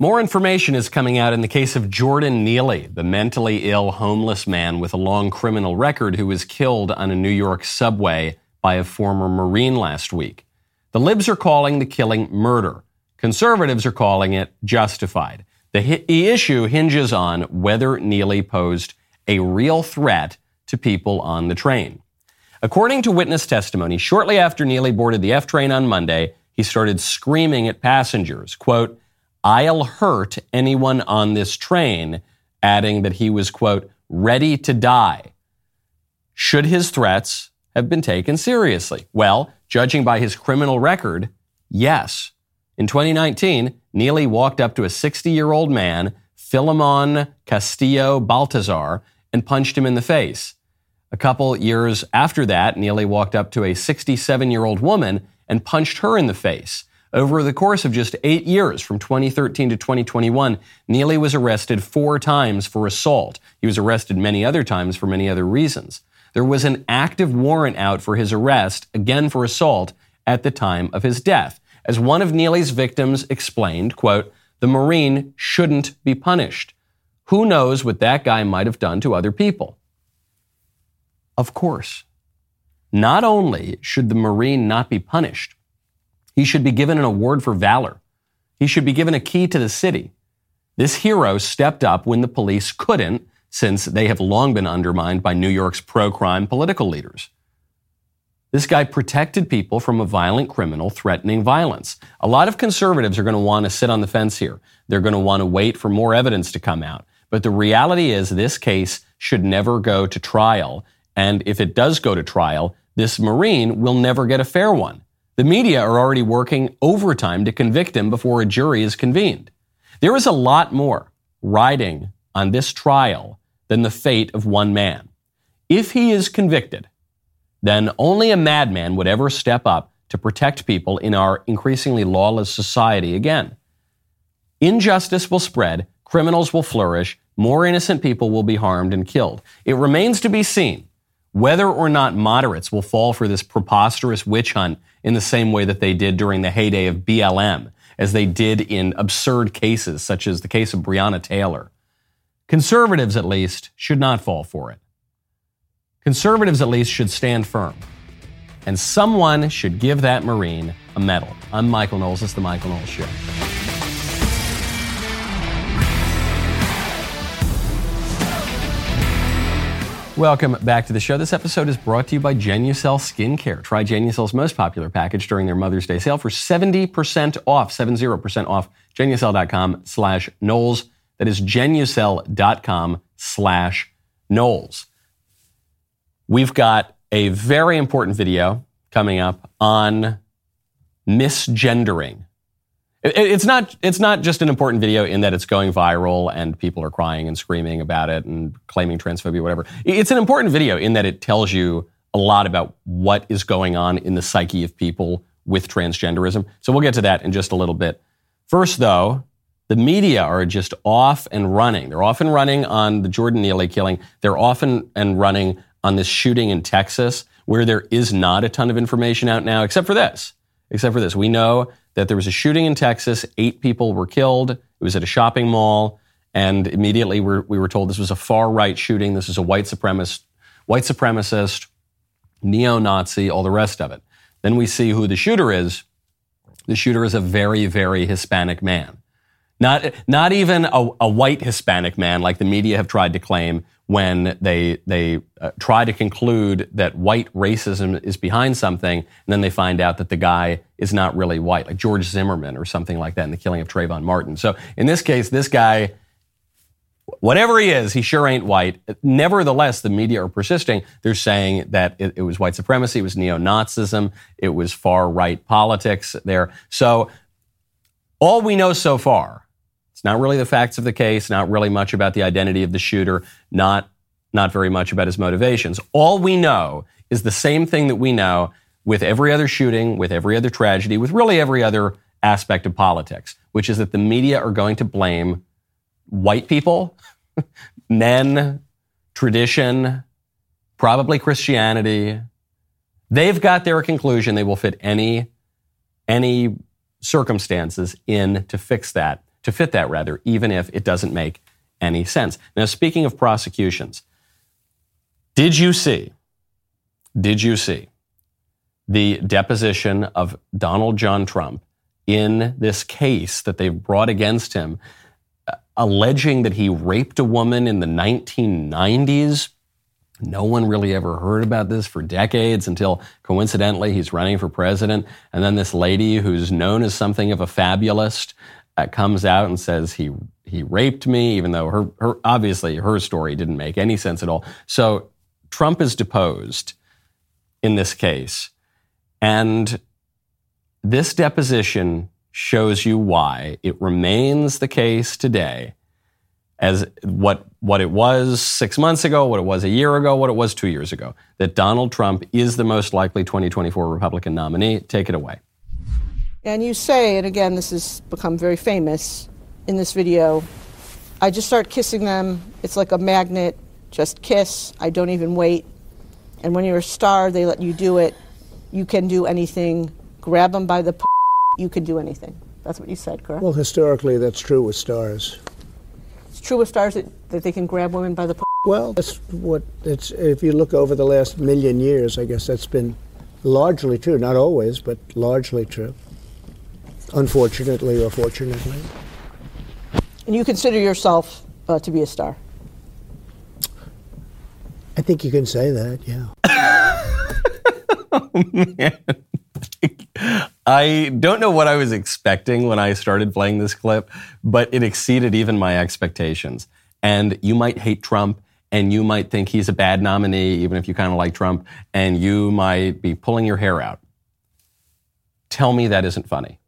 More information is coming out in the case of Jordan Neely, the mentally ill homeless man with a long criminal record who was killed on a New York subway by a former Marine last week. The libs are calling the killing murder. Conservatives are calling it justified. The, hi- issue hinges on whether Neely posed a real threat to people on the train. According to witness testimony, shortly after Neely boarded the F train on Monday, he started screaming at passengers, quote, I'll hurt anyone on this train, adding that he was, quote, ready to die. Should his threats have been taken seriously? Well, judging by his criminal record, yes. In 2019, Neely walked up to a 60 year old man, Philemon Castillo Baltazar, and punched him in the face. A couple years after that, Neely walked up to a 67 year old woman and punched her in the face. Over the course of just eight years, from 2013 to 2021, Neely was arrested four times for assault. He was arrested many other times for many other reasons. There was an active warrant out for his arrest, again for assault, at the time of his death. As one of Neely's victims explained, quote, the Marine shouldn't be punished. Who knows what that guy might have done to other people? Of course. Not only should the Marine not be punished, he should be given an award for valor. He should be given a key to the city. This hero stepped up when the police couldn't, since they have long been undermined by New York's pro crime political leaders. This guy protected people from a violent criminal threatening violence. A lot of conservatives are going to want to sit on the fence here. They're going to want to wait for more evidence to come out. But the reality is, this case should never go to trial. And if it does go to trial, this Marine will never get a fair one. The media are already working overtime to convict him before a jury is convened. There is a lot more riding on this trial than the fate of one man. If he is convicted, then only a madman would ever step up to protect people in our increasingly lawless society again. Injustice will spread, criminals will flourish, more innocent people will be harmed and killed. It remains to be seen whether or not moderates will fall for this preposterous witch hunt in the same way that they did during the heyday of BLM, as they did in absurd cases such as the case of Breonna Taylor. Conservatives, at least, should not fall for it. Conservatives, at least, should stand firm. And someone should give that Marine a medal. I'm Michael Knowles. It's The Michael Knowles Show. Welcome back to the show. This episode is brought to you by Genucel Skincare. Try Genucel's most popular package during their Mother's Day sale for 70% off, 70% off, genucel.com slash Knowles. That is genucel.com slash Knowles. We've got a very important video coming up on misgendering. It's not, it's not just an important video in that it's going viral and people are crying and screaming about it and claiming transphobia, whatever. It's an important video in that it tells you a lot about what is going on in the psyche of people with transgenderism. So we'll get to that in just a little bit. First, though, the media are just off and running. They're off and running on the Jordan Neely killing. They're often and running on this shooting in Texas where there is not a ton of information out now, except for this. Except for this. We know that there was a shooting in Texas. Eight people were killed. It was at a shopping mall. And immediately we we were told this was a far right shooting. This is a white supremacist, white supremacist, neo Nazi, all the rest of it. Then we see who the shooter is. The shooter is a very, very Hispanic man. Not, not even a, a white Hispanic man like the media have tried to claim when they, they uh, try to conclude that white racism is behind something, and then they find out that the guy is not really white, like George Zimmerman or something like that in the killing of Trayvon Martin. So in this case, this guy, whatever he is, he sure ain't white. Nevertheless, the media are persisting. They're saying that it, it was white supremacy, it was neo Nazism, it was far right politics there. So all we know so far not really the facts of the case, not really much about the identity of the shooter, not, not very much about his motivations. All we know is the same thing that we know with every other shooting, with every other tragedy, with really every other aspect of politics, which is that the media are going to blame white people, men, tradition, probably Christianity. They've got their conclusion. They will fit any, any circumstances in to fix that to fit that rather, even if it doesn't make any sense. Now, speaking of prosecutions, did you see, did you see the deposition of Donald John Trump in this case that they've brought against him, uh, alleging that he raped a woman in the 1990s? No one really ever heard about this for decades until coincidentally he's running for president. And then this lady who's known as something of a fabulist uh, comes out and says he he raped me, even though her, her obviously her story didn't make any sense at all. So Trump is deposed in this case. And this deposition shows you why it remains the case today as what, what it was six months ago, what it was a year ago, what it was two years ago, that Donald Trump is the most likely 2024 Republican nominee. Take it away. And you say, and again, this has become very famous in this video, I just start kissing them. It's like a magnet, just kiss. I don't even wait. And when you're a star, they let you do it. You can do anything. Grab them by the p- you can do anything. That's what you said, correct? Well, historically, that's true with stars. It's true with stars that, that they can grab women by the p- Well, that's what it's. If you look over the last million years, I guess that's been largely true. Not always, but largely true. Unfortunately or fortunately. And you consider yourself uh, to be a star? I think you can say that, yeah. oh, man. I don't know what I was expecting when I started playing this clip, but it exceeded even my expectations. And you might hate Trump and you might think he's a bad nominee, even if you kind of like Trump, and you might be pulling your hair out. Tell me that isn't funny.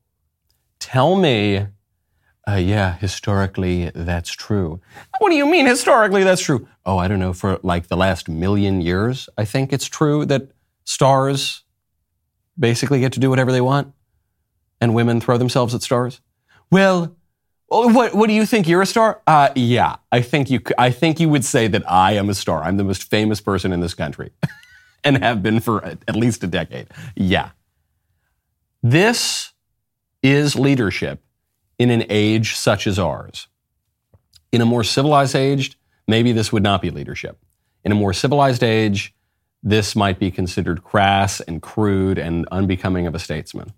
Tell me, uh, yeah, historically that's true. What do you mean historically that's true? Oh, I don't know, for like the last million years, I think it's true that stars basically get to do whatever they want and women throw themselves at stars? Well, what, what do you think? You're a star? Uh, yeah, I think you. I think you would say that I am a star. I'm the most famous person in this country, and have been for at least a decade. Yeah, this is leadership in an age such as ours. In a more civilized age, maybe this would not be leadership. In a more civilized age, this might be considered crass and crude and unbecoming of a statesman.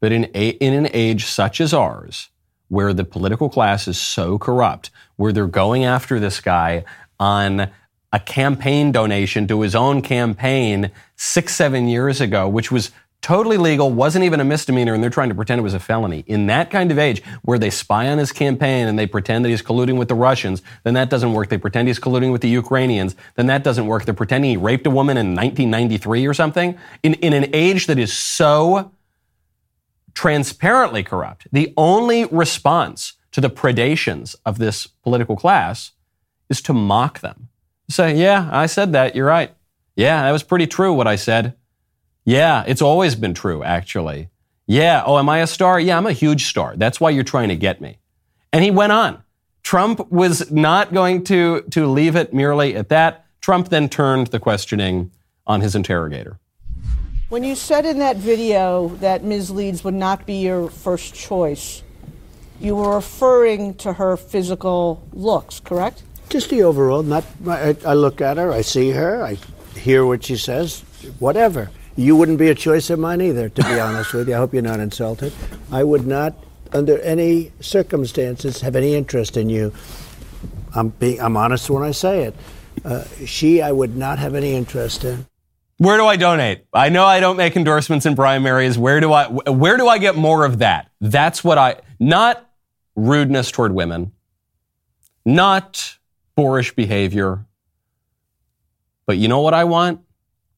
But in, a, in an age such as ours, where the political class is so corrupt, where they're going after this guy on a campaign donation to his own campaign six, seven years ago, which was totally legal, wasn't even a misdemeanor, and they're trying to pretend it was a felony. In that kind of age, where they spy on his campaign and they pretend that he's colluding with the Russians, then that doesn't work. They pretend he's colluding with the Ukrainians, then that doesn't work. They're pretending he raped a woman in 1993 or something. In, in an age that is so transparently corrupt, the only response to the predations of this political class is to mock them. Say, yeah, I said that. You're right. Yeah, that was pretty true what I said. Yeah, it's always been true, actually. Yeah, oh, am I a star? Yeah, I'm a huge star. That's why you're trying to get me. And he went on. Trump was not going to, to leave it merely at that. Trump then turned the questioning on his interrogator. When you said in that video that Ms. Leeds would not be your first choice, you were referring to her physical looks, correct? Just the overall. Not. I, I look at her. I see her. I hear what she says. Whatever. You wouldn't be a choice of mine either, to be honest with you. I hope you're not insulted. I would not, under any circumstances, have any interest in you. I'm being, I'm honest when I say it. Uh, she, I would not have any interest in. Where do I donate? I know I don't make endorsements in primaries. Where do I where do I get more of that? That's what I not rudeness toward women, not boorish behavior. But you know what I want?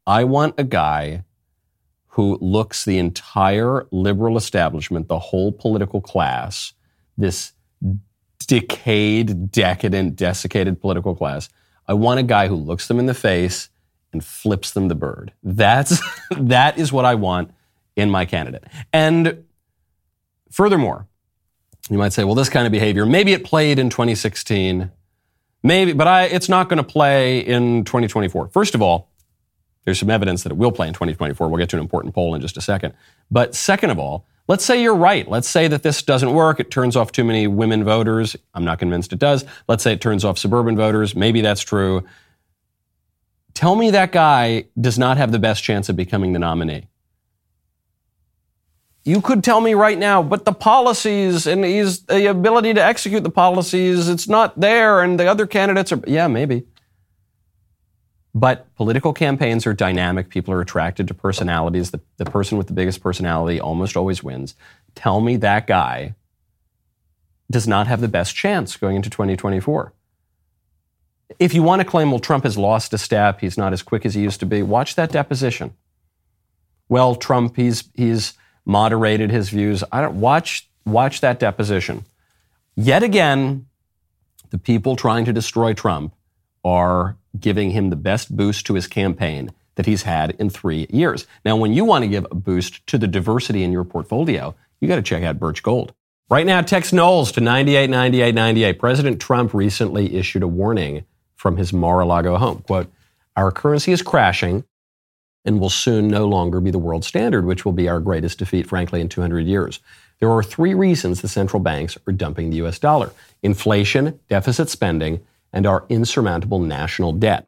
I want a guy who looks the entire liberal establishment, the whole political class, this decayed, decadent, desiccated political class. I want a guy who looks them in the face and flips them the bird. That's that is what I want in my candidate. And furthermore, you might say, well, this kind of behavior, maybe it played in 2016, maybe, but I, it's not going to play in 2024. First of all, there's some evidence that it will play in 2024. We'll get to an important poll in just a second. But second of all, Let's say you're right. Let's say that this doesn't work. It turns off too many women voters. I'm not convinced it does. Let's say it turns off suburban voters. Maybe that's true. Tell me that guy does not have the best chance of becoming the nominee. You could tell me right now, but the policies and the ability to execute the policies, it's not there, and the other candidates are, yeah, maybe. But political campaigns are dynamic. People are attracted to personalities. The, the person with the biggest personality almost always wins. Tell me that guy does not have the best chance going into 2024. If you want to claim, well, Trump has lost a step, he's not as quick as he used to be, watch that deposition. Well, Trump, he's, he's moderated his views. I don't watch, watch that deposition. Yet again, the people trying to destroy Trump are giving him the best boost to his campaign that he's had in three years. Now, when you want to give a boost to the diversity in your portfolio, you got to check out Birch Gold. Right now, text Knowles to 989898. President Trump recently issued a warning from his Mar-a-Lago home. Quote, our currency is crashing and will soon no longer be the world standard, which will be our greatest defeat, frankly, in 200 years. There are three reasons the central banks are dumping the US dollar inflation, deficit spending, and our insurmountable national debt.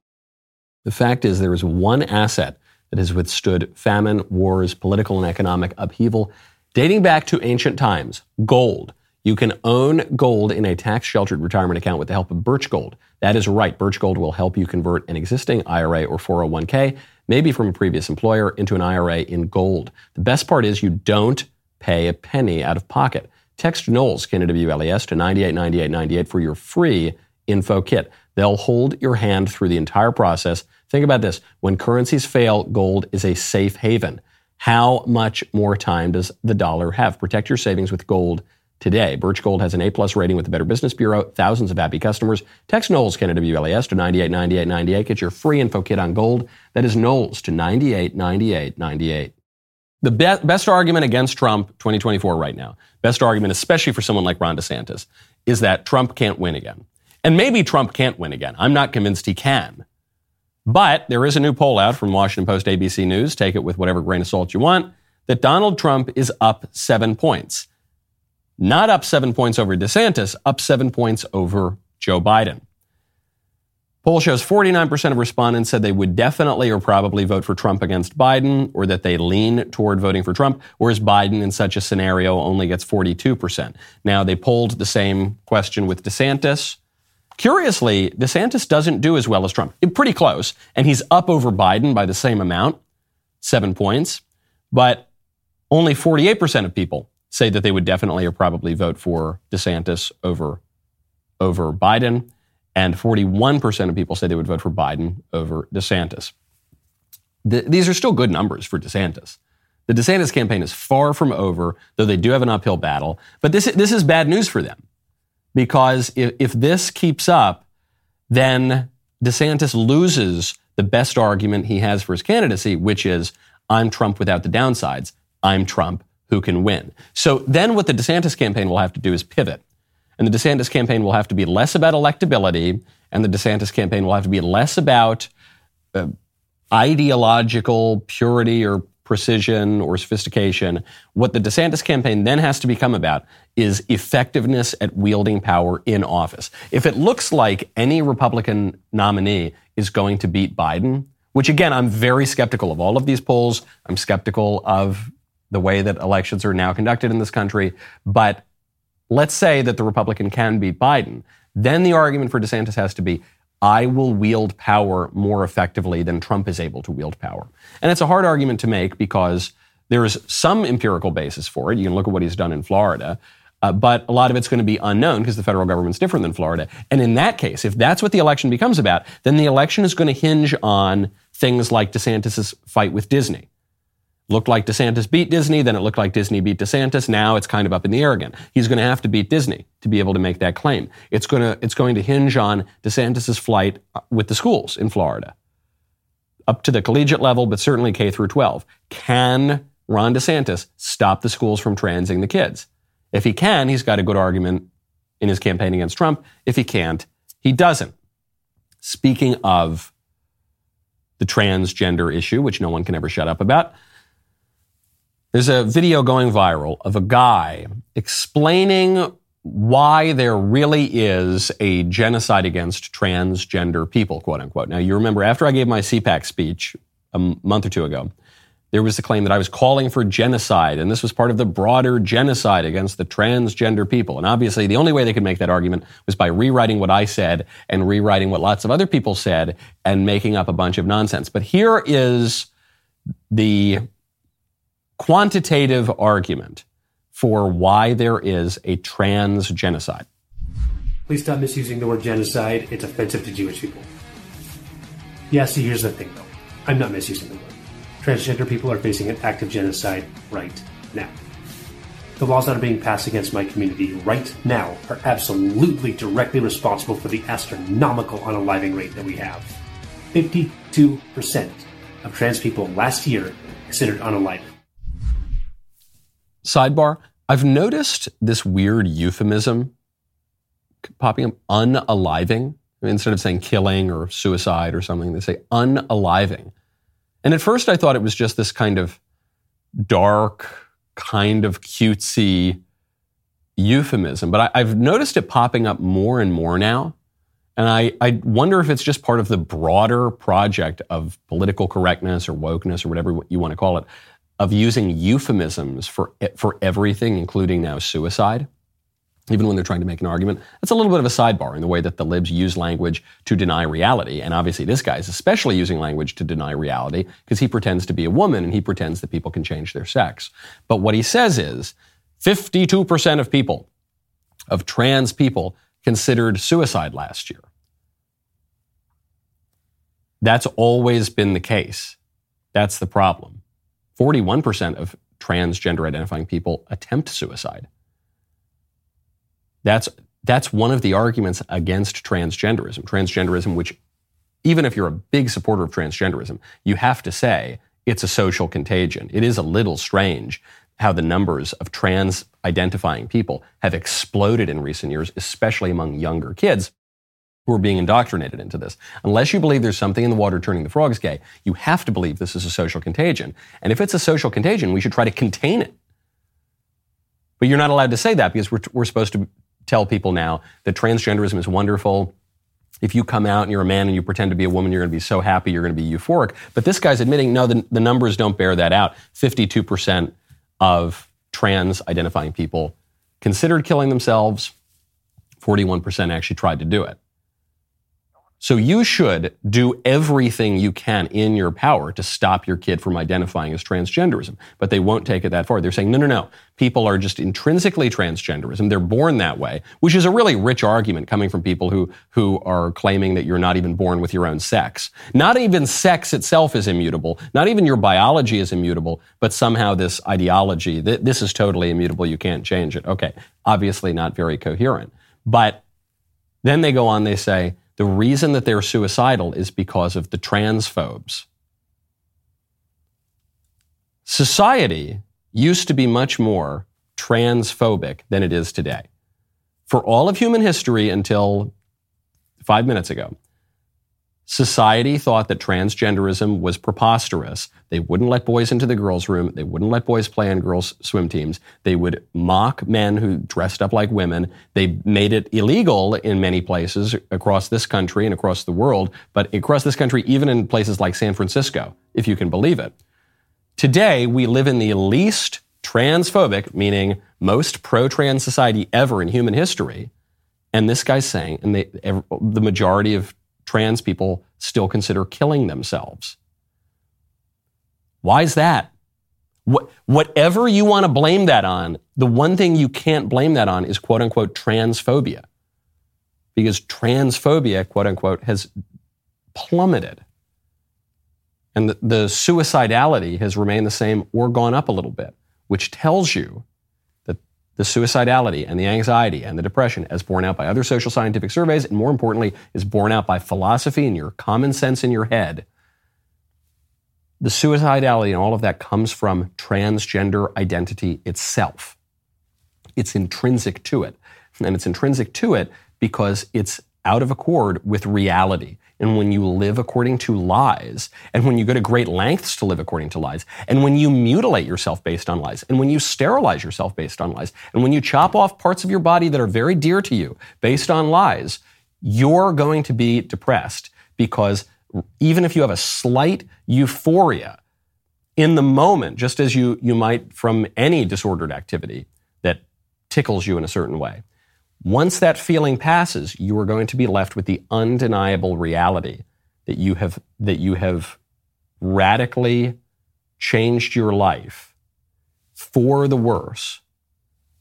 The fact is, there is one asset that has withstood famine, wars, political, and economic upheaval dating back to ancient times gold. You can own gold in a tax sheltered retirement account with the help of Birch Gold. That is right. Birch Gold will help you convert an existing IRA or 401k, maybe from a previous employer, into an IRA in gold. The best part is you don't pay a penny out of pocket. Text Knowles, K-N-W-L-E-S, to 989898 for your free info kit. They'll hold your hand through the entire process. Think about this. When currencies fail, gold is a safe haven. How much more time does the dollar have? Protect your savings with gold today. Birch Gold has an A-plus rating with the Better Business Bureau, thousands of happy customers. Text Knowles, K-N-W-L-E-S, to 989898. Get your free info kit on gold. That is Knowles to 989898. The be- best argument against Trump 2024 right now, best argument, especially for someone like Ron DeSantis, is that Trump can't win again. And maybe Trump can't win again. I'm not convinced he can. But there is a new poll out from Washington Post ABC News, take it with whatever grain of salt you want, that Donald Trump is up seven points. Not up seven points over DeSantis, up seven points over Joe Biden. Poll shows 49% of respondents said they would definitely or probably vote for Trump against Biden, or that they lean toward voting for Trump, whereas Biden in such a scenario only gets 42%. Now, they polled the same question with DeSantis. Curiously, DeSantis doesn't do as well as Trump. Pretty close. And he's up over Biden by the same amount, seven points. But only 48% of people say that they would definitely or probably vote for DeSantis over, over Biden. And 41% of people say they would vote for Biden over DeSantis. The, these are still good numbers for DeSantis. The DeSantis campaign is far from over, though they do have an uphill battle. But this, this is bad news for them because if, if this keeps up, then DeSantis loses the best argument he has for his candidacy, which is I'm Trump without the downsides. I'm Trump who can win. So then what the DeSantis campaign will have to do is pivot. And the DeSantis campaign will have to be less about electability, and the DeSantis campaign will have to be less about uh, ideological purity or precision or sophistication. What the DeSantis campaign then has to become about is effectiveness at wielding power in office. If it looks like any Republican nominee is going to beat Biden, which again, I'm very skeptical of all of these polls. I'm skeptical of the way that elections are now conducted in this country. But let's say that the Republican can beat Biden. Then the argument for DeSantis has to be I will wield power more effectively than Trump is able to wield power. And it's a hard argument to make because there is some empirical basis for it. You can look at what he's done in Florida. Uh, but a lot of it's going to be unknown because the federal government's different than Florida. And in that case, if that's what the election becomes about, then the election is going to hinge on things like DeSantis' fight with Disney looked like DeSantis beat Disney, then it looked like Disney beat DeSantis. Now it's kind of up in the air again. He's going to have to beat Disney to be able to make that claim. It's going to, it's going to hinge on DeSantis's flight uh, with the schools in Florida up to the collegiate level, but certainly K through 12. Can Ron DeSantis stop the schools from transing the kids? If he can, he's got a good argument in his campaign against Trump. If he can't, he doesn't. Speaking of the transgender issue, which no one can ever shut up about, There's a video going viral of a guy explaining why there really is a genocide against transgender people, quote unquote. Now, you remember after I gave my CPAC speech a month or two ago, there was the claim that I was calling for genocide, and this was part of the broader genocide against the transgender people. And obviously, the only way they could make that argument was by rewriting what I said and rewriting what lots of other people said and making up a bunch of nonsense. But here is the quantitative argument for why there is a trans genocide. Please stop misusing the word genocide. It's offensive to Jewish people. Yeah, see, here's the thing, though. I'm not misusing the word transgender people are facing an active genocide right now. The laws that are being passed against my community right now are absolutely directly responsible for the astronomical unaliving rate that we have. 52% of trans people last year considered unalive. Sidebar I've noticed this weird euphemism popping up unaliving. Instead of saying killing or suicide or something, they say unaliving. And at first I thought it was just this kind of dark, kind of cutesy euphemism, but I, have noticed it popping up more and more now. And I, I wonder if it's just part of the broader project of political correctness or wokeness or whatever you want to call it, of using euphemisms for, for everything, including now suicide even when they're trying to make an argument. That's a little bit of a sidebar in the way that the libs use language to deny reality. And obviously, this guy is especially using language to deny reality because he pretends to be a woman and he pretends that people can change their sex. But what he says is 52% of people, of trans people, considered suicide last year. That's always been the case. That's the problem. 41% of transgender identifying people attempt suicide. That's, that's one of the arguments against transgenderism. Transgenderism, which, even if you're a big supporter of transgenderism, you have to say it's a social contagion. It is a little strange how the numbers of trans identifying people have exploded in recent years, especially among younger kids who are being indoctrinated into this. Unless you believe there's something in the water turning the frogs gay, you have to believe this is a social contagion. And if it's a social contagion, we should try to contain it. But you're not allowed to say that because we're, we're supposed to tell people now that transgenderism is wonderful. If you come out and you're a man and you pretend to be a woman, you're going to be so happy, you're going to be euphoric. But this guy's admitting, no, the, the numbers don't bear that out. 52% of trans identifying people considered killing themselves, 41% actually tried to do it. So you should do everything you can in your power to stop your kid from identifying as transgenderism. But they won't take it that far. They're saying, no, no, no. People are just intrinsically transgenderism. They're born that way, which is a really rich argument coming from people who, who are claiming that you're not even born with your own sex. Not even sex itself is immutable. Not even your biology is immutable, but somehow this ideology, th- this is totally immutable. You can't change it. Okay. Obviously not very coherent. But then they go on, they say, the reason that they're suicidal is because of the transphobes. Society used to be much more transphobic than it is today. For all of human history until five minutes ago, Society thought that transgenderism was preposterous. They wouldn't let boys into the girls' room. They wouldn't let boys play on girls' swim teams. They would mock men who dressed up like women. They made it illegal in many places across this country and across the world, but across this country, even in places like San Francisco, if you can believe it. Today, we live in the least transphobic, meaning most pro trans society ever in human history. And this guy's saying, and they, the majority of trans people still consider killing themselves. Why is that? What, whatever you want to blame that on, the one thing you can't blame that on is quote unquote transphobia. Because transphobia, quote unquote, has plummeted. And the, the suicidality has remained the same or gone up a little bit, which tells you the suicidality and the anxiety and the depression, as borne out by other social scientific surveys, and more importantly, is borne out by philosophy and your common sense in your head. The suicidality and all of that comes from transgender identity itself. It's intrinsic to it. And it's intrinsic to it because it's out of accord with reality. And when you live according to lies, and when you go to great lengths to live according to lies, and when you mutilate yourself based on lies, and when you sterilize yourself based on lies, and when you chop off parts of your body that are very dear to you based on lies, you're going to be depressed because even if you have a slight euphoria in the moment, just as you, you might from any disordered activity that tickles you in a certain way, once that feeling passes, you are going to be left with the undeniable reality that you have, that you have radically changed your life for the worse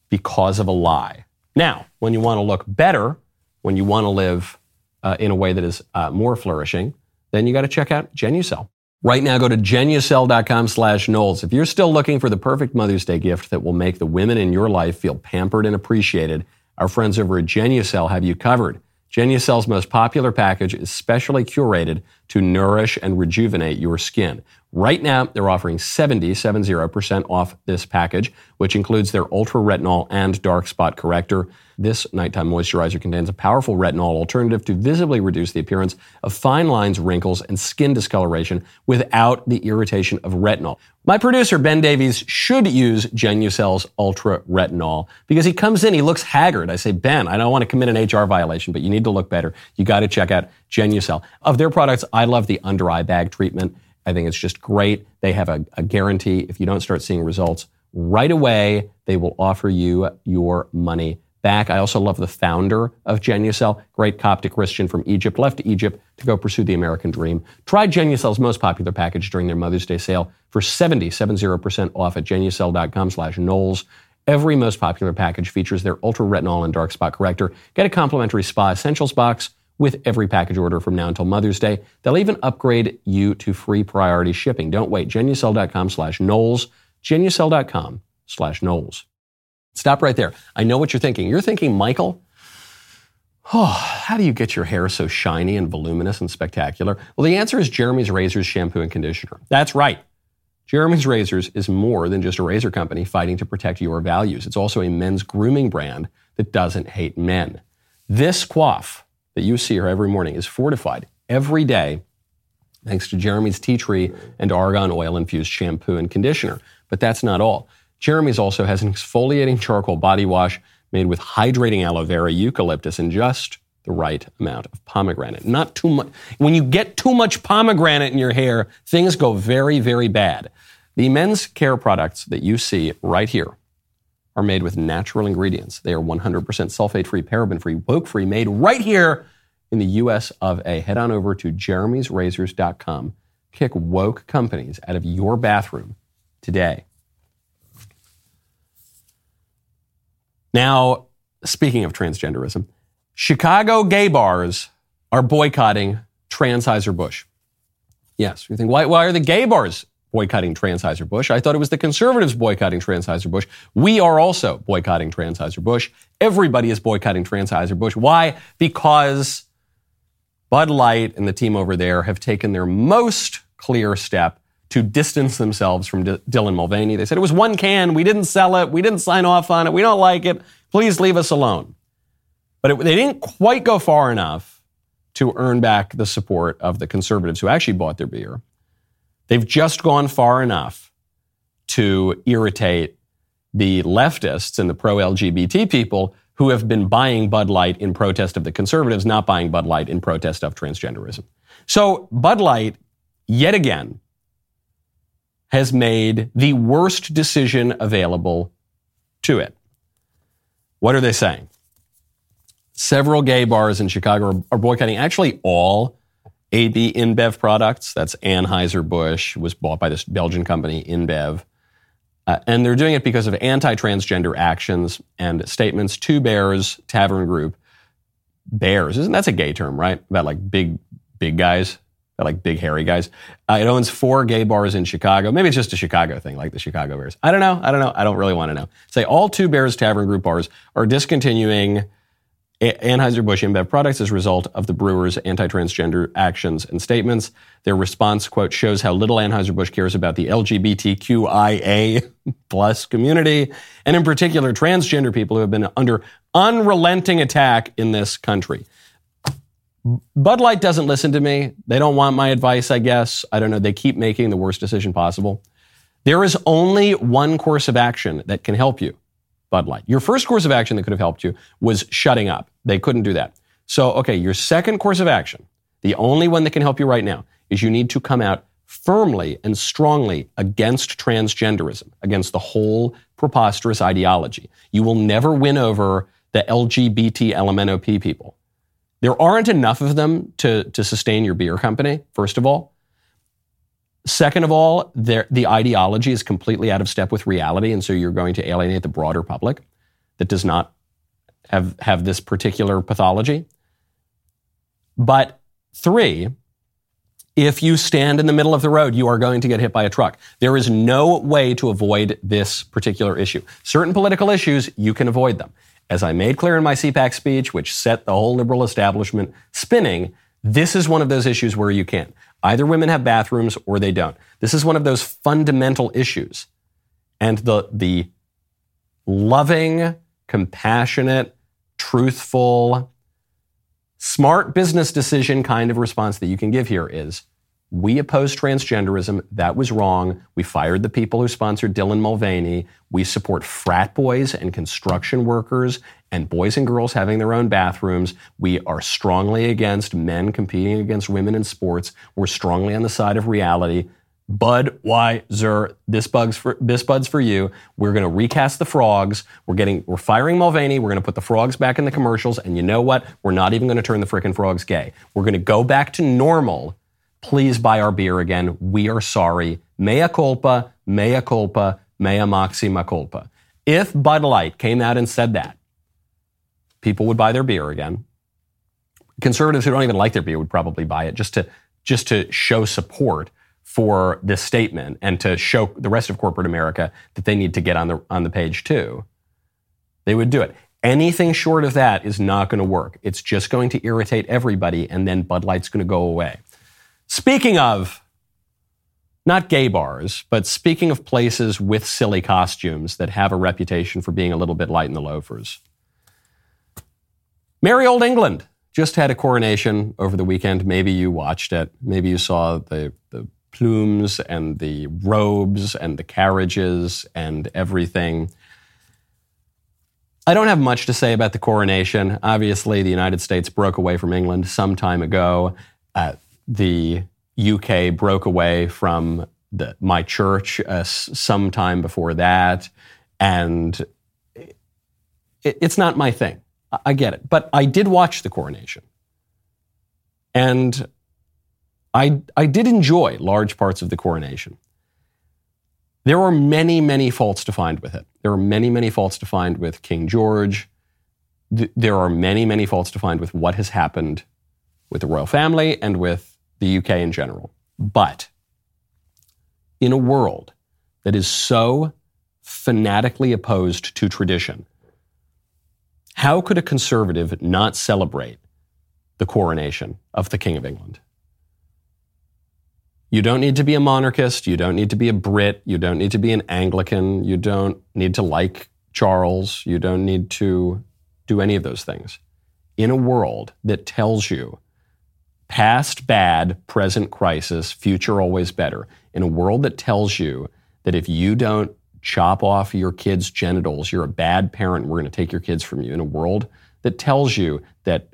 because of a lie. Now, when you want to look better, when you want to live uh, in a way that is uh, more flourishing, then you got to check out Genucel. Right now, go to genucel.com slash Knowles. If you're still looking for the perfect Mother's Day gift that will make the women in your life feel pampered and appreciated, our friends over at Genucel have you covered. Genucel's most popular package is specially curated to nourish and rejuvenate your skin. Right now, they're offering 70, 70% off this package, which includes their Ultra Retinol and Dark Spot Corrector. This nighttime moisturizer contains a powerful retinol alternative to visibly reduce the appearance of fine lines, wrinkles, and skin discoloration without the irritation of retinol. My producer, Ben Davies, should use Genucel's Ultra Retinol because he comes in, he looks haggard. I say, Ben, I don't want to commit an HR violation, but you need to look better. You got to check out Genucel. Of their products, I love the under eye bag treatment. I think it's just great. They have a, a, guarantee. If you don't start seeing results right away, they will offer you your money back. I also love the founder of Genucel, great Coptic Christian from Egypt, left Egypt to go pursue the American dream. Try Genucel's most popular package during their Mother's Day sale for 70, 70% off at genucel.com slash Knowles. Every most popular package features their ultra retinol and dark spot corrector. Get a complimentary spa essentials box with every package order from now until Mother's Day. They'll even upgrade you to free priority shipping. Don't wait. Genucel.com slash Knowles. Genucel.com slash Knowles. Stop right there. I know what you're thinking. You're thinking, Michael, oh, how do you get your hair so shiny and voluminous and spectacular? Well, the answer is Jeremy's Razors Shampoo and Conditioner. That's right. Jeremy's Razors is more than just a razor company fighting to protect your values. It's also a men's grooming brand that doesn't hate men. This coif that you see here every morning is fortified every day thanks to Jeremy's tea tree and argan oil infused shampoo and conditioner. But that's not all. Jeremy's also has an exfoliating charcoal body wash made with hydrating aloe vera, eucalyptus, and just the right amount of pomegranate. Not too much. When you get too much pomegranate in your hair, things go very, very bad. The men's care products that you see right here are made with natural ingredients. They are 100% sulfate free, paraben free, woke free, made right here in the US of A. Head on over to jeremy'srazors.com. Kick woke companies out of your bathroom today. Now, speaking of transgenderism, Chicago gay bars are boycotting Transheuser-Busch. Yes, you think, why, why are the gay bars boycotting Transheuser-Busch. I thought it was the conservatives boycotting Transheuser-Busch. We are also boycotting Transheuser-Busch. Everybody is boycotting Transheuser-Busch. Why? Because Bud Light and the team over there have taken their most clear step to distance themselves from D- Dylan Mulvaney. They said it was one can. We didn't sell it. We didn't sign off on it. We don't like it. Please leave us alone. But it, they didn't quite go far enough to earn back the support of the conservatives who actually bought their beer. They've just gone far enough to irritate the leftists and the pro LGBT people who have been buying Bud Light in protest of the conservatives, not buying Bud Light in protest of transgenderism. So Bud Light, yet again, has made the worst decision available to it. What are they saying? Several gay bars in Chicago are boycotting actually all AB InBev products. That's Anheuser-Busch, was bought by this Belgian company, InBev. Uh, and they're doing it because of anti-transgender actions and statements. Two Bears Tavern Group, Bears, isn't that's a gay term, right? About like big, big guys, about like big hairy guys. Uh, it owns four gay bars in Chicago. Maybe it's just a Chicago thing, like the Chicago Bears. I don't know. I don't know. I don't really want to know. Say all Two Bears Tavern Group bars are discontinuing Anheuser-Busch InBev products as a result of the brewers' anti-transgender actions and statements. Their response, quote, shows how little Anheuser-Busch cares about the LGBTQIA plus community, and in particular, transgender people who have been under unrelenting attack in this country. Bud Light doesn't listen to me. They don't want my advice, I guess. I don't know. They keep making the worst decision possible. There is only one course of action that can help you, Bud Light. Your first course of action that could have helped you was shutting up. They couldn't do that. So, okay, your second course of action, the only one that can help you right now, is you need to come out firmly and strongly against transgenderism, against the whole preposterous ideology. You will never win over the LGBT LMNOP people. There aren't enough of them to, to sustain your beer company, first of all. Second of all, the ideology is completely out of step with reality, and so you're going to alienate the broader public that does not have, have this particular pathology. But three, if you stand in the middle of the road, you are going to get hit by a truck. There is no way to avoid this particular issue. Certain political issues, you can avoid them. As I made clear in my CPAC speech, which set the whole liberal establishment spinning, this is one of those issues where you can't. Either women have bathrooms or they don't. This is one of those fundamental issues. And the, the loving, compassionate, truthful, smart business decision kind of response that you can give here is we oppose transgenderism. That was wrong. We fired the people who sponsored Dylan Mulvaney. We support frat boys and construction workers and boys and girls having their own bathrooms. We are strongly against men competing against women in sports. We're strongly on the side of reality. Bud Budweiser, this bug's for this bud's for you. We're going to recast the frogs. We're getting we're firing Mulvaney. We're going to put the frogs back in the commercials. And you know what? We're not even going to turn the frickin' frogs gay. We're going to go back to normal Please buy our beer again. We are sorry. Mea culpa, mea culpa, mea maxima culpa. If Bud Light came out and said that, people would buy their beer again. Conservatives who don't even like their beer would probably buy it just to just to show support for this statement and to show the rest of corporate America that they need to get on the on the page too. They would do it. Anything short of that is not going to work. It's just going to irritate everybody, and then Bud Light's going to go away. Speaking of, not gay bars, but speaking of places with silly costumes that have a reputation for being a little bit light in the loafers. Merry Old England just had a coronation over the weekend. Maybe you watched it. Maybe you saw the, the plumes and the robes and the carriages and everything. I don't have much to say about the coronation. Obviously, the United States broke away from England some time ago. Uh, the UK broke away from the, my church uh, sometime before that, and it, it's not my thing. I, I get it, but I did watch the coronation, and I I did enjoy large parts of the coronation. There are many, many faults to find with it. There are many, many faults to find with King George. There are many, many faults to find with what has happened with the royal family and with the UK in general. But in a world that is so fanatically opposed to tradition, how could a conservative not celebrate the coronation of the King of England? You don't need to be a monarchist. You don't need to be a Brit. You don't need to be an Anglican. You don't need to like Charles. You don't need to do any of those things. In a world that tells you Past bad, present crisis, future always better. In a world that tells you that if you don't chop off your kids' genitals, you're a bad parent, we're going to take your kids from you. In a world that tells you that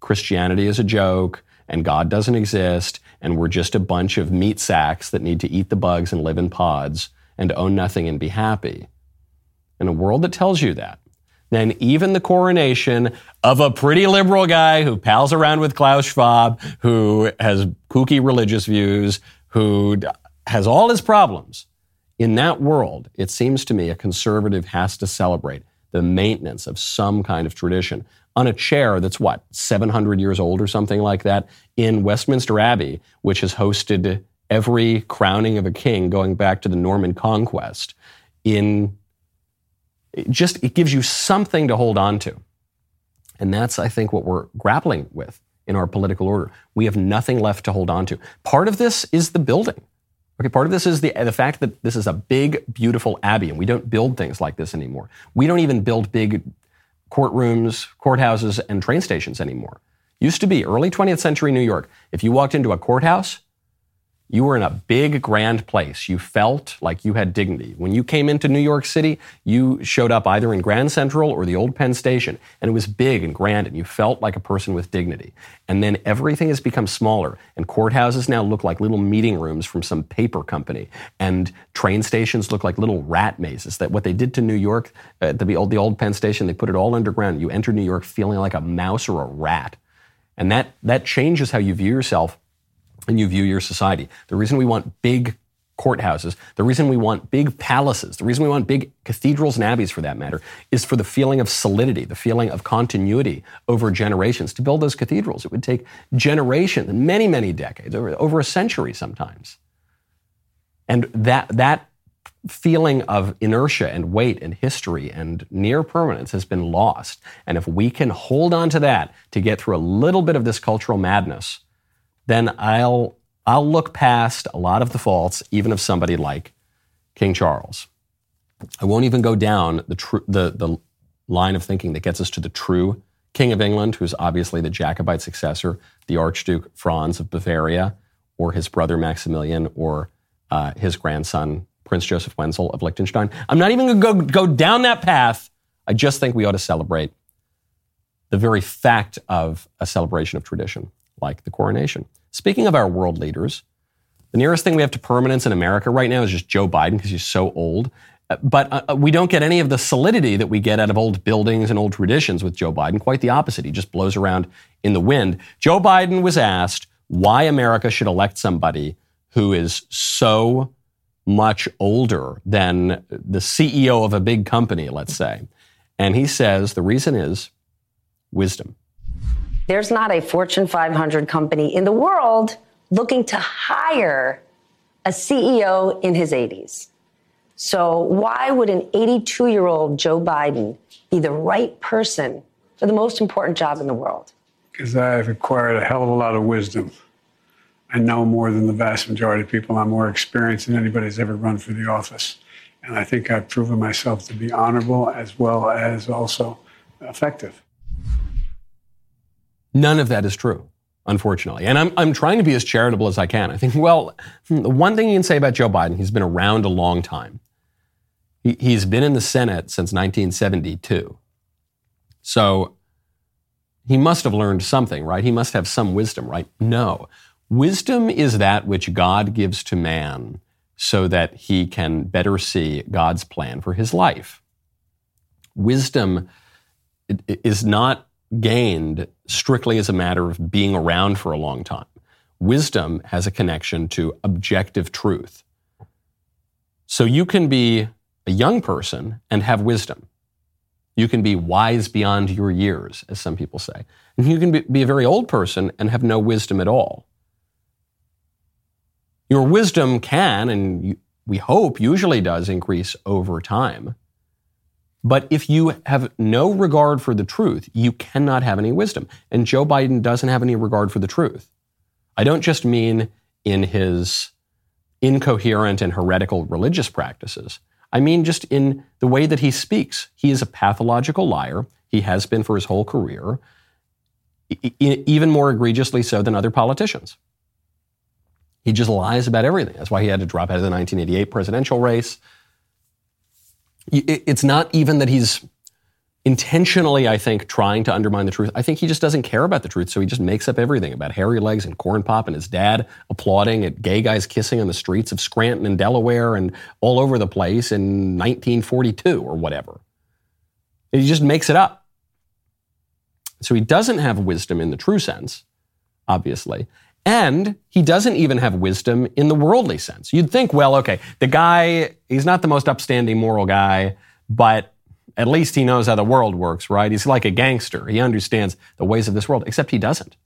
Christianity is a joke and God doesn't exist and we're just a bunch of meat sacks that need to eat the bugs and live in pods and own nothing and be happy. In a world that tells you that, then even the coronation of a pretty liberal guy who pals around with Klaus Schwab, who has kooky religious views, who has all his problems. In that world, it seems to me a conservative has to celebrate the maintenance of some kind of tradition on a chair that's what, 700 years old or something like that in Westminster Abbey, which has hosted every crowning of a king going back to the Norman conquest in it just it gives you something to hold on to. And that's, I think, what we're grappling with in our political order. We have nothing left to hold on to. Part of this is the building. Okay, part of this is the, the fact that this is a big, beautiful abbey, and we don't build things like this anymore. We don't even build big courtrooms, courthouses, and train stations anymore. Used to be early 20th century New York. If you walked into a courthouse, you were in a big, grand place. You felt like you had dignity. When you came into New York City, you showed up either in Grand Central or the old Penn Station, and it was big and grand, and you felt like a person with dignity. And then everything has become smaller, and courthouses now look like little meeting rooms from some paper company, and train stations look like little rat mazes. That what they did to New York, uh, the old the old Penn Station, they put it all underground. You enter New York feeling like a mouse or a rat, and that that changes how you view yourself and you view your society. The reason we want big courthouses, the reason we want big palaces, the reason we want big cathedrals and abbeys for that matter, is for the feeling of solidity, the feeling of continuity over generations. To build those cathedrals, it would take generations, many, many decades, over, over a century sometimes. And that, that feeling of inertia and weight and history and near permanence has been lost. And if we can hold on to that to get through a little bit of this cultural madness, then I'll I'll look past a lot of the faults, even of somebody like King Charles. I won't even go down the tr- the the line of thinking that gets us to the true King of England, who's obviously the Jacobite successor, the Archduke Franz of Bavaria, or his brother Maximilian, or uh, his grandson Prince Joseph Wenzel of Liechtenstein. I'm not even going to go go down that path. I just think we ought to celebrate the very fact of a celebration of tradition, like the coronation. Speaking of our world leaders, the nearest thing we have to permanence in America right now is just Joe Biden because he's so old. Uh, but uh, uh, we don't get any of the solidity that we get out of old buildings and old traditions with Joe Biden. Quite the opposite. He just blows around in the wind. Joe Biden was asked why America should elect somebody who is so much older than the CEO of a big company, let's say. And he says the reason is wisdom. There's not a Fortune 500 company in the world looking to hire a CEO in his 80s. So, why would an 82 year old Joe Biden be the right person for the most important job in the world? Because I've acquired a hell of a lot of wisdom. I know more than the vast majority of people. I'm more experienced than anybody's ever run for the office. And I think I've proven myself to be honorable as well as also effective. None of that is true, unfortunately. And I'm, I'm trying to be as charitable as I can. I think, well, one thing you can say about Joe Biden, he's been around a long time. He, he's been in the Senate since 1972. So he must have learned something, right? He must have some wisdom, right? No. Wisdom is that which God gives to man so that he can better see God's plan for his life. Wisdom is not gained strictly as a matter of being around for a long time. Wisdom has a connection to objective truth. So you can be a young person and have wisdom. You can be wise beyond your years, as some people say. And you can be, a very old person and have no wisdom at all. Your wisdom can, and we hope usually does, increase over time. But if you have no regard for the truth, you cannot have any wisdom. And Joe Biden doesn't have any regard for the truth. I don't just mean in his incoherent and heretical religious practices. I mean just in the way that he speaks. He is a pathological liar. He has been for his whole career, even more egregiously so than other politicians. He just lies about everything. That's why he had to drop out of the 1988 presidential race. It's not even that he's intentionally, I think, trying to undermine the truth. I think he just doesn't care about the truth, so he just makes up everything about hairy legs and corn pop and his dad applauding at gay guys kissing on the streets of Scranton and Delaware and all over the place in 1942 or whatever. He just makes it up. So he doesn't have wisdom in the true sense, obviously. And he doesn't even have wisdom in the worldly sense. You'd think, well, okay, the guy, he's not the most upstanding moral guy, but at least he knows how the world works, right? He's like a gangster. He understands the ways of this world, except he doesn't.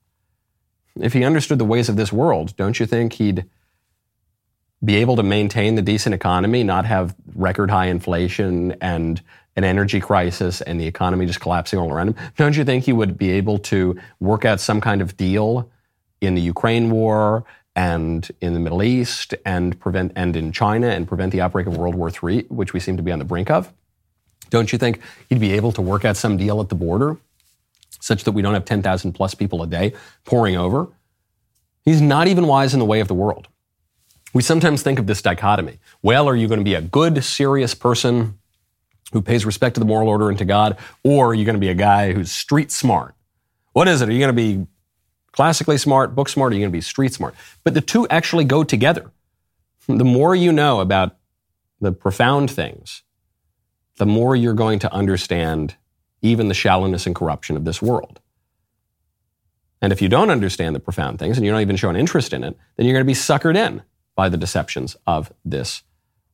If he understood the ways of this world, don't you think he'd be able to maintain the decent economy, not have record high inflation and an energy crisis and the economy just collapsing all around him? Don't you think he would be able to work out some kind of deal in the Ukraine war and in the Middle East and prevent and in China and prevent the outbreak of World War III, which we seem to be on the brink of? Don't you think he'd be able to work out some deal at the border? such that we don't have 10,000 plus people a day pouring over. He's not even wise in the way of the world. We sometimes think of this dichotomy. Well, are you going to be a good, serious person who pays respect to the moral order and to God, or are you going to be a guy who's street smart? What is it? Are you going to be classically smart, book smart, or are going to be street smart? But the two actually go together. The more you know about the profound things, the more you're going to understand even the shallowness and corruption of this world. And if you don't understand the profound things and you don't even show an interest in it, then you're going to be suckered in by the deceptions of this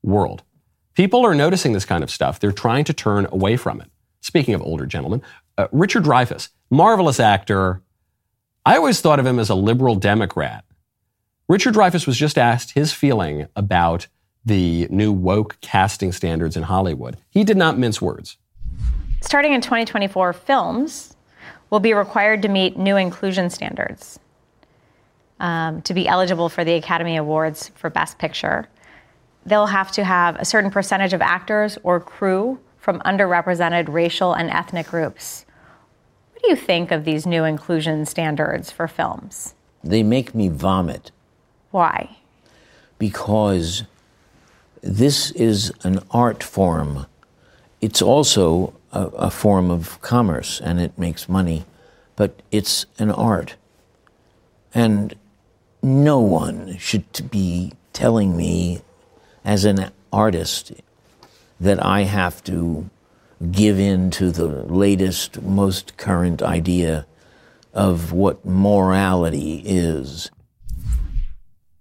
world. People are noticing this kind of stuff. They're trying to turn away from it. Speaking of older gentlemen, uh, Richard Dreyfuss, marvelous actor. I always thought of him as a liberal Democrat. Richard Dreyfuss was just asked his feeling about the new woke casting standards in Hollywood. He did not mince words. Starting in 2024, films will be required to meet new inclusion standards um, to be eligible for the Academy Awards for Best Picture. They'll have to have a certain percentage of actors or crew from underrepresented racial and ethnic groups. Do you think of these new inclusion standards for films? They make me vomit. Why? Because this is an art form. It's also a, a, form of commerce and it makes money, but it's an art. And no one should be telling me as an artist that I have to give in to the latest, most current idea of what morality is.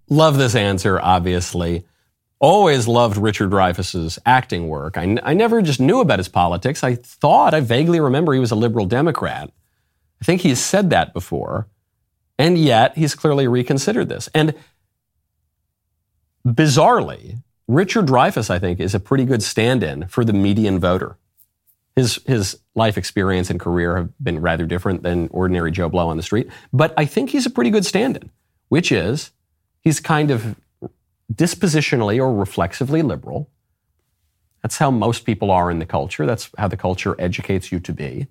Love this answer, obviously. Always loved Richard Dreyfuss's acting work. I, I never just knew about his politics. I thought, I vaguely remember he was a liberal Democrat. I think he's said that before. And yet, he's clearly reconsidered this. And bizarrely, Richard Dreyfuss, I think, is a pretty good stand in for the median voter. His, his life experience and career have been rather different than ordinary Joe Blow on the street. But I think he's a pretty good stand in, which is he's kind of dispositionally or reflexively liberal. That's how most people are in the culture. That's how the culture educates you to be.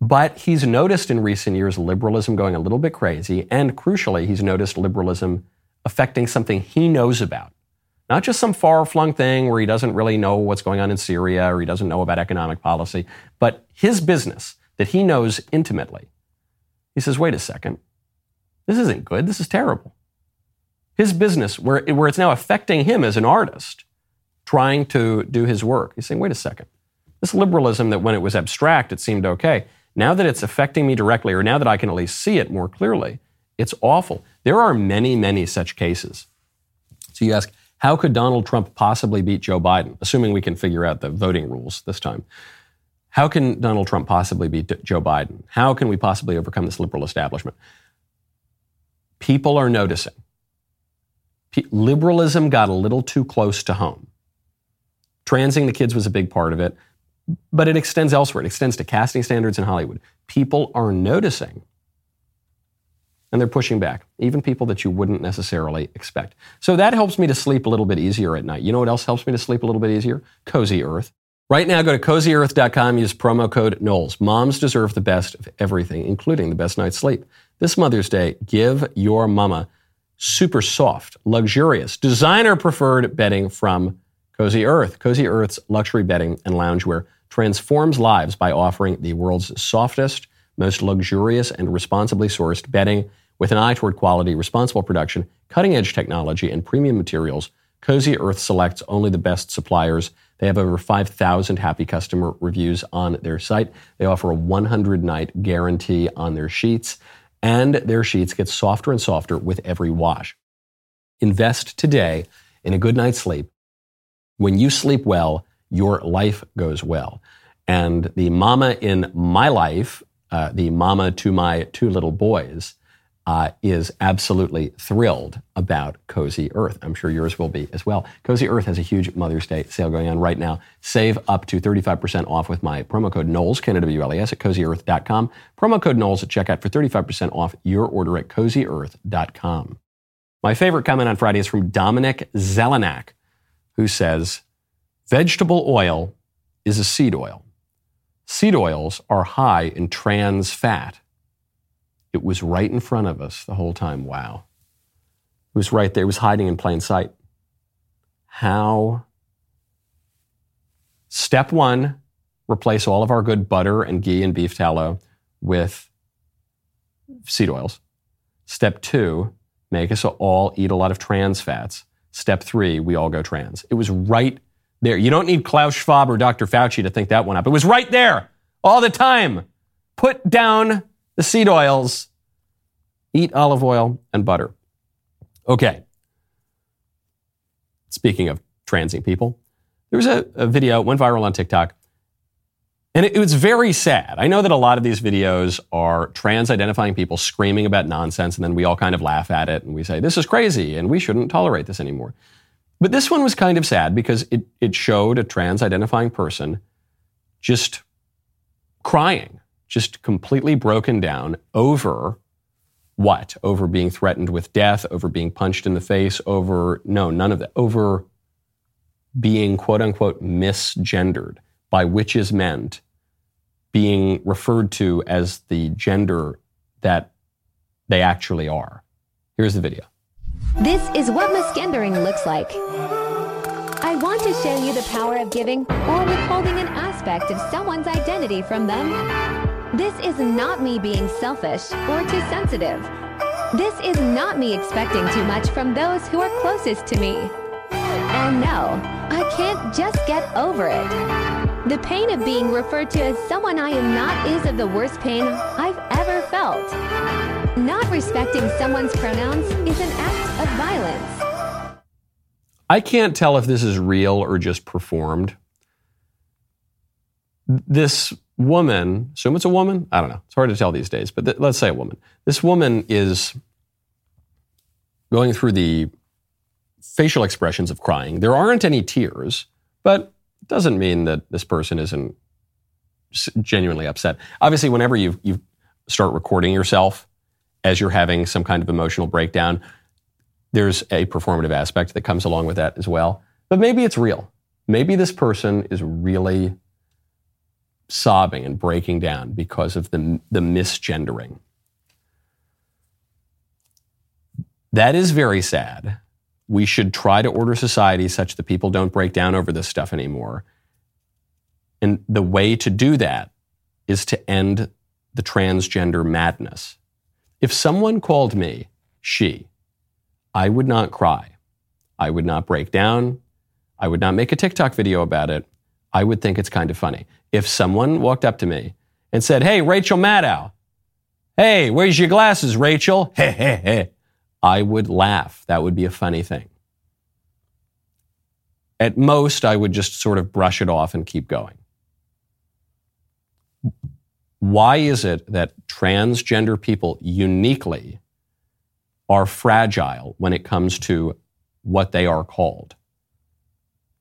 But he's noticed in recent years liberalism going a little bit crazy, and crucially, he's noticed liberalism affecting something he knows about. Not just some far flung thing where he doesn't really know what's going on in Syria or he doesn't know about economic policy, but his business that he knows intimately. He says, wait a second, this isn't good, this is terrible. His business, where, where it's now affecting him as an artist, trying to do his work, he's saying, wait a second, this liberalism that when it was abstract, it seemed okay. Now that it's affecting me directly, or now that I can at least see it more clearly, it's awful. There are many, many such cases. So you ask, how could Donald Trump possibly beat Joe Biden, assuming we can figure out the voting rules this time? How can Donald Trump possibly beat Joe Biden? How can we possibly overcome this liberal establishment? People are noticing. liberalism got a little too close to home. Transing the kids was a big part of it, but it extends elsewhere. It extends to casting standards in Hollywood. People are noticing and they're pushing back, even people that you wouldn't necessarily expect. So that helps me to sleep a little bit easier at night. You know what else helps me to sleep a little bit easier? Cozy Earth. Right now, go to cozyearth.com, use promo code Knowles. Moms deserve the best of everything, including the best night's sleep. This Mother's Day, give your mama super soft, luxurious, designer preferred bedding from Cozy Earth. Cozy Earth's luxury bedding and loungewear transforms lives by offering the world's softest, most luxurious, and responsibly sourced bedding with an eye toward quality, responsible production, cutting edge technology, and premium materials. Cozy Earth selects only the best suppliers. They have over 5,000 happy customer reviews on their site. They offer a 100 night guarantee on their sheets, and their sheets get softer and softer with every wash. Invest today in a good night's sleep. When you sleep well, your life goes well. And the mama in my life uh, the mama to my two little boys, uh, is absolutely thrilled about Cozy Earth. I'm sure yours will be as well. Cozy Earth has a huge Mother's Day sale going on right now. Save up to 35% off with my promo code Knowles, K-N-O-W-L-E-S, at cozyearth.com. Promo code Knowles at checkout for 35% off your order at cozyearth.com. My favorite comment on Friday is from Dominic Zelenak, who says, Vegetable oil is a seed oil. Seed oils are high in trans fat. It was right in front of us the whole time. Wow. It was right there. It was hiding in plain sight. How? Step one replace all of our good butter and ghee and beef tallow with seed oils. Step two, make us all eat a lot of trans fats. Step three, we all go trans. It was right there. You don't need Klaus Schwab or Dr. Fauci to think that one up. It was right there all the time. Put down the seed oils, eat olive oil and butter. Okay. Speaking of transing people, there was a, a video, went viral on TikTok, and it, it was very sad. I know that a lot of these videos are trans identifying people screaming about nonsense, and then we all kind of laugh at it and we say, this is crazy and we shouldn't tolerate this anymore. But this one was kind of sad because it, it showed a trans identifying person just crying, just completely broken down over what? Over being threatened with death, over being punched in the face, over, no, none of that, over being quote unquote misgendered, by which is meant being referred to as the gender that they actually are. Here's the video. This is what misgendering looks like. I want to show you the power of giving or withholding an aspect of someone's identity from them. This is not me being selfish or too sensitive. This is not me expecting too much from those who are closest to me. And no, I can't just get over it. The pain of being referred to as someone I am not is of the worst pain I've ever felt. Not respecting someone's pronouns is an act of violence. I can't tell if this is real or just performed. This woman, assume it's a woman, I don't know, it's hard to tell these days, but th- let's say a woman. This woman is going through the facial expressions of crying. There aren't any tears, but it doesn't mean that this person isn't genuinely upset. Obviously, whenever you you start recording yourself as you're having some kind of emotional breakdown, there's a performative aspect that comes along with that as well. But maybe it's real. Maybe this person is really sobbing and breaking down because of the, the misgendering. That is very sad. We should try to order society such that people don't break down over this stuff anymore. And the way to do that is to end the transgender madness. If someone called me she, I would not cry. I would not break down. I would not make a TikTok video about it. I would think it's kind of funny. If someone walked up to me and said, Hey, Rachel Maddow, hey, where's your glasses, Rachel? Hey, hey, hey. I would laugh. That would be a funny thing. At most, I would just sort of brush it off and keep going. Why is it that transgender people uniquely are fragile when it comes to what they are called?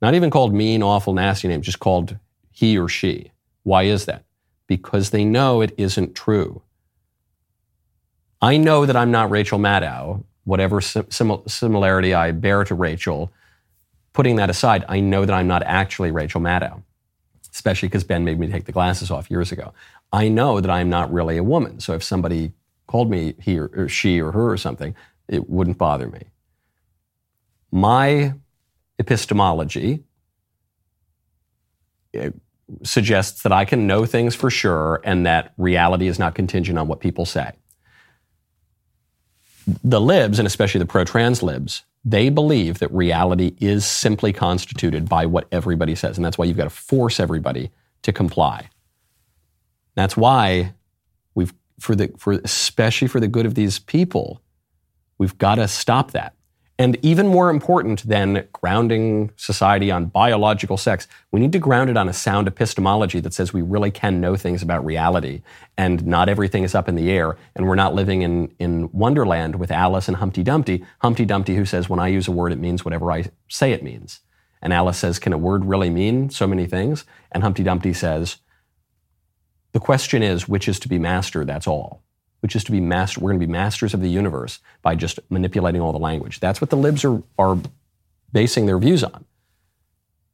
Not even called mean, awful, nasty names, just called he or she. Why is that? Because they know it isn't true. I know that I'm not Rachel Maddow, whatever sim- similarity I bear to Rachel. Putting that aside, I know that I'm not actually Rachel Maddow, especially because Ben made me take the glasses off years ago. I know that I'm not really a woman. So if somebody called me he or, or she or her or something, it wouldn't bother me. My epistemology eh, suggests that I can know things for sure and that reality is not contingent on what people say. The libs, and especially the pro trans libs, they believe that reality is simply constituted by what everybody says. And that's why you've got to force everybody to comply. That's why we've, for the, for, especially for the good of these people, we've got to stop that. And even more important than grounding society on biological sex, we need to ground it on a sound epistemology that says we really can know things about reality and not everything is up in the air and we're not living in, in Wonderland with Alice and Humpty Dumpty. Humpty Dumpty who says, when I use a word, it means whatever I say it means. And Alice says, can a word really mean so many things? And Humpty Dumpty says, the question is, which is to be master, that's all which is to be master. We're going to be masters of the universe by just manipulating all the language. That's what the libs are, are basing their views on.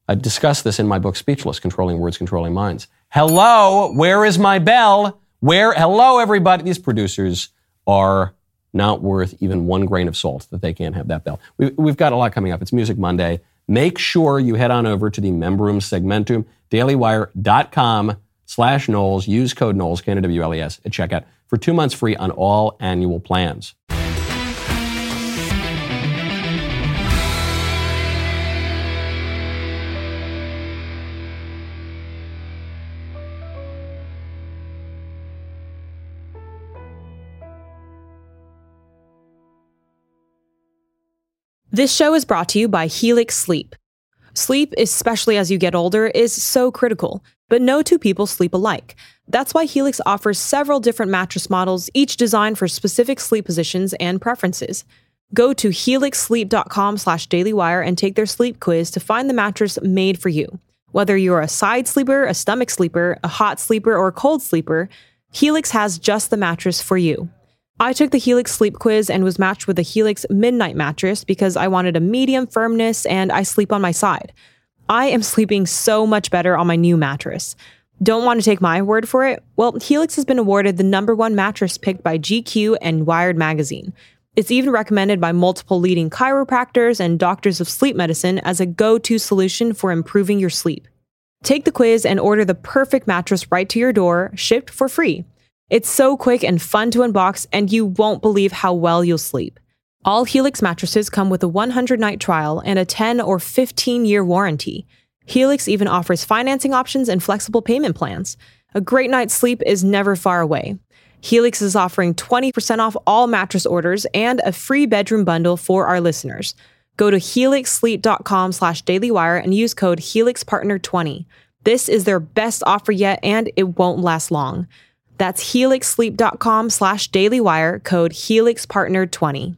I discuss this in my book, Speechless Controlling Words, Controlling Minds. Hello, where is my bell? Where, hello, everybody. These producers are not worth even one grain of salt that they can't have that bell. We, we've got a lot coming up. It's Music Monday. Make sure you head on over to the Membrum Segmentum, dailywire.com slash Knowles. Use code Knowles, K-N-W-L-E-S, at checkout for two months free on all annual plans. This show is brought to you by Helix Sleep. Sleep, especially as you get older, is so critical, but no two people sleep alike. That's why Helix offers several different mattress models, each designed for specific sleep positions and preferences. Go to helixsleep.com slash dailywire and take their sleep quiz to find the mattress made for you. Whether you're a side sleeper, a stomach sleeper, a hot sleeper, or a cold sleeper, Helix has just the mattress for you. I took the Helix sleep quiz and was matched with the Helix Midnight mattress because I wanted a medium firmness and I sleep on my side. I am sleeping so much better on my new mattress. Don't want to take my word for it? Well, Helix has been awarded the number one mattress picked by GQ and Wired magazine. It's even recommended by multiple leading chiropractors and doctors of sleep medicine as a go to solution for improving your sleep. Take the quiz and order the perfect mattress right to your door, shipped for free. It's so quick and fun to unbox, and you won't believe how well you'll sleep. All Helix mattresses come with a 100 night trial and a 10 or 15 year warranty. Helix even offers financing options and flexible payment plans. A great night's sleep is never far away. Helix is offering 20% off all mattress orders and a free bedroom bundle for our listeners. Go to helixsleep.com slash dailywire and use code HelixPartner20. This is their best offer yet, and it won't last long. That's helixsleep.com slash dailywire, code HelixPartner20.